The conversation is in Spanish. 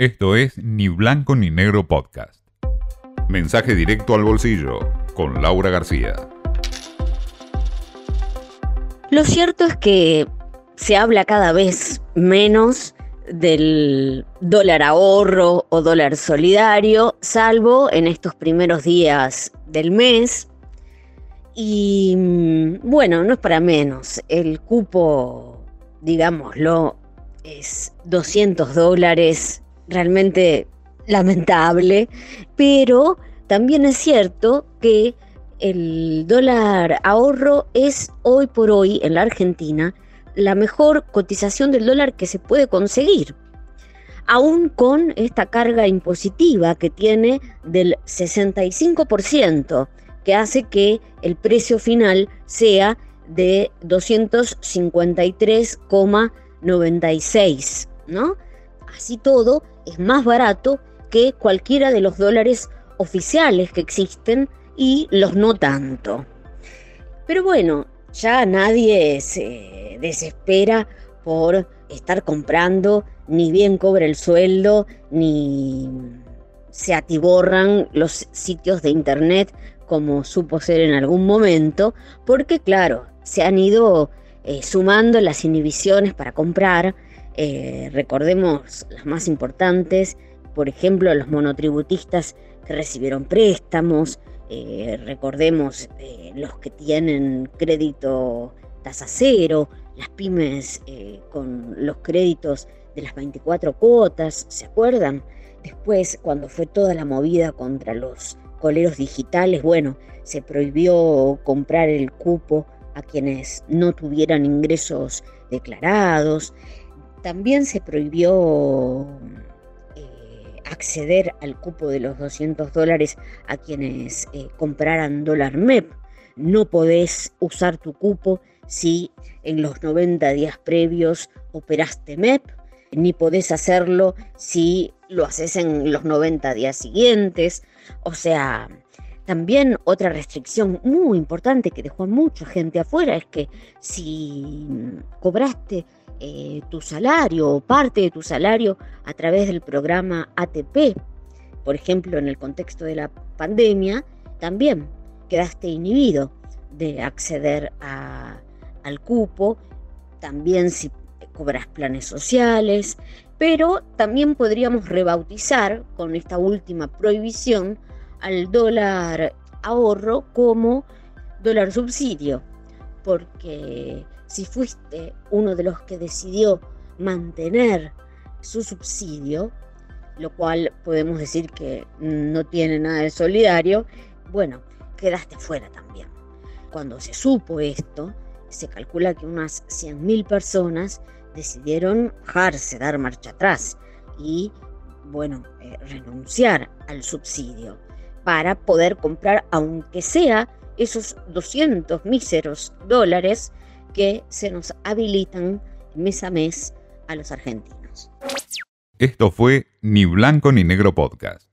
Esto es Ni Blanco ni Negro Podcast. Mensaje directo al bolsillo con Laura García. Lo cierto es que se habla cada vez menos del dólar ahorro o dólar solidario, salvo en estos primeros días del mes. Y mm, bueno, no es para menos. El cupo, digámoslo, es 200 dólares realmente lamentable, pero también es cierto que el dólar ahorro es hoy por hoy en la Argentina la mejor cotización del dólar que se puede conseguir, aún con esta carga impositiva que tiene del 65%, que hace que el precio final sea de 253,96, ¿no? Así todo, es más barato que cualquiera de los dólares oficiales que existen y los no tanto. Pero bueno, ya nadie se desespera por estar comprando, ni bien cobra el sueldo, ni se atiborran los sitios de internet como supo ser en algún momento, porque claro, se han ido eh, sumando las inhibiciones para comprar, eh, recordemos las más importantes, por ejemplo, los monotributistas que recibieron préstamos, eh, recordemos eh, los que tienen crédito tasa cero, las pymes con los créditos de las 24 cuotas, ¿se acuerdan? Después, cuando fue toda la movida contra los coleros digitales, bueno, se prohibió comprar el cupo a quienes no tuvieran ingresos declarados. También se prohibió eh, acceder al cupo de los 200 dólares a quienes eh, compraran dólar MEP. No podés usar tu cupo si en los 90 días previos operaste MEP, ni podés hacerlo si lo haces en los 90 días siguientes. O sea, también otra restricción muy importante que dejó a mucha gente afuera es que si cobraste eh, tu salario o parte de tu salario a través del programa ATP. Por ejemplo, en el contexto de la pandemia, también quedaste inhibido de acceder al cupo, también si cobras planes sociales, pero también podríamos rebautizar con esta última prohibición al dólar ahorro como dólar subsidio, porque si fuiste uno de los que decidió mantener su subsidio, lo cual podemos decir que no tiene nada de solidario, bueno, quedaste fuera también. Cuando se supo esto, se calcula que unas 100.000 personas decidieron dejarse, dar marcha atrás y, bueno, eh, renunciar al subsidio para poder comprar, aunque sea esos 200 míseros dólares que se nos habilitan mes a mes a los argentinos. Esto fue Ni Blanco ni Negro Podcast.